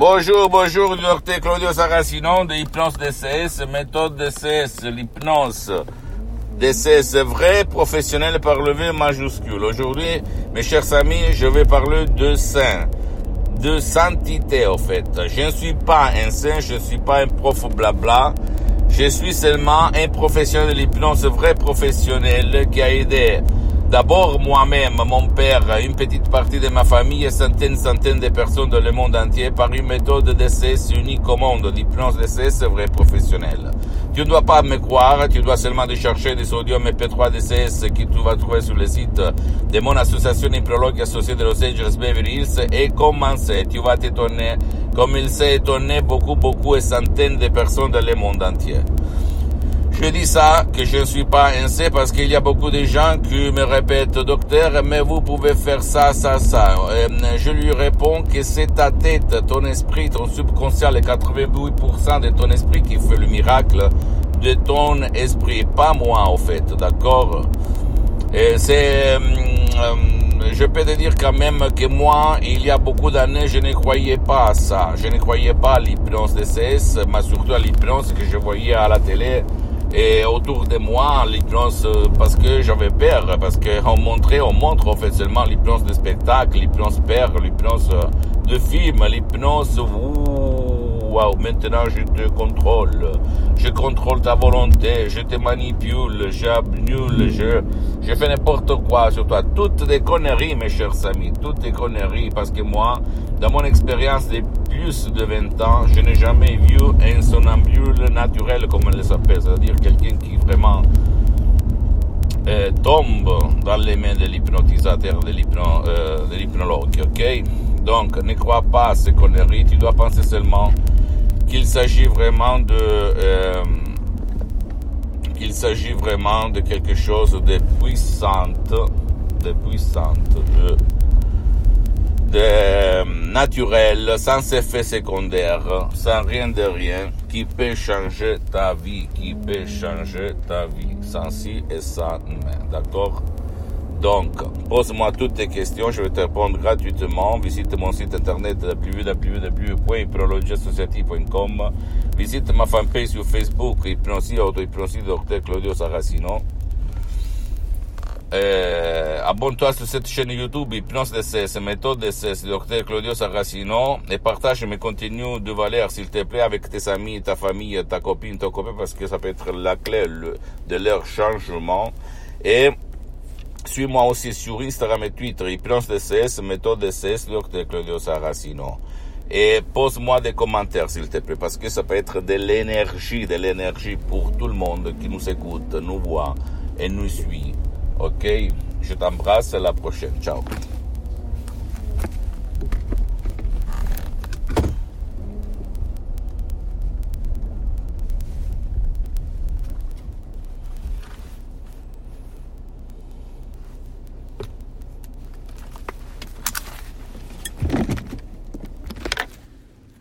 Bonjour, bonjour, docteur Claudio Saracino de Hypnose DCS, méthode DCS, l'hypnose DCS vrai, professionnel par le V majuscule. Aujourd'hui, mes chers amis, je vais parler de saint, de sainteté en fait. Je ne suis pas un saint, je ne suis pas un prof blabla. Je suis seulement un professionnel de l'hypnose vrai professionnel qui a aidé D'abord moi-même, mon père, une petite partie de ma famille et centaines, centaines de personnes dans le monde entier par une méthode d'essai unique au monde, l'hypnose d'essai, vrai professionnel. Tu ne dois pas me croire, tu dois seulement chercher des sodium et P3 DCS que tu vas trouver sur le site de mon association hypnologue associée de Los Angeles Beverly Hills et commencer. Tu vas t'étonner comme il s'est étonné beaucoup, beaucoup et centaines de personnes dans le monde entier. Je dis ça, que je ne suis pas un C parce qu'il y a beaucoup de gens qui me répètent, docteur, mais vous pouvez faire ça, ça, ça. Euh, je lui réponds que c'est ta tête, ton esprit, ton subconscient, les 88% de ton esprit qui fait le miracle de ton esprit, pas moi, en fait, d'accord? C'est, euh, euh, je peux te dire quand même que moi, il y a beaucoup d'années, je ne croyais pas à ça. Je ne croyais pas à l'hypnose CS, mais surtout à l'hypnose que je voyais à la télé et autour de moi l'hypnose parce que j'avais peur parce que on montrait on montre en fait seulement l'hypnose de spectacle l'hypnose père l'hypnose de film l'hypnose wow, maintenant je te contrôle. Je contrôle ta volonté je te manipule j'abnule je je fais n'importe quoi sur toi toutes des conneries mes chers amis toutes des conneries parce que moi dans mon expérience de plus de 20 ans je n'ai jamais vu un somnambule naturel comme on les appelle c'est-à-dire quelqu'un qui vraiment euh, tombe dans les mains de l'hypnotisateur, de euh, l'hypnologue, ok? Donc, ne crois pas à ces conneries, tu dois penser seulement qu'il s'agit vraiment de... Euh, qu'il s'agit vraiment de quelque chose de puissante, de puissante, de de naturel, sans effet secondaire, sans rien de rien, qui peut changer ta vie, qui peut changer ta vie, sans si et sans mais, d'accord? Donc, pose-moi toutes tes questions, je vais te répondre gratuitement. Visite mon site internet www.hypnologieassociative.com Visite ma fanpage sur Facebook, Hypnosie, Auto-Hypnosie, Dr Claudio Saracino. Euh, abonne-toi sur cette chaîne YouTube Hypnose DCS, méthode DCS, Dr Claudio Saracino, et partage mes contenus de valeur, s'il te plaît, avec tes amis, ta famille, ta copine, ton copain, parce que ça peut être la clé de leur changement. Et suis-moi aussi sur Instagram et Twitter, Hypnose DCS, méthode DCS, Dr Claudio Saracino. Et pose-moi des commentaires, s'il te plaît, parce que ça peut être de l'énergie, de l'énergie pour tout le monde qui nous écoute, nous voit et nous suit. Ok, je t'embrasse, à la prochaine. Ciao.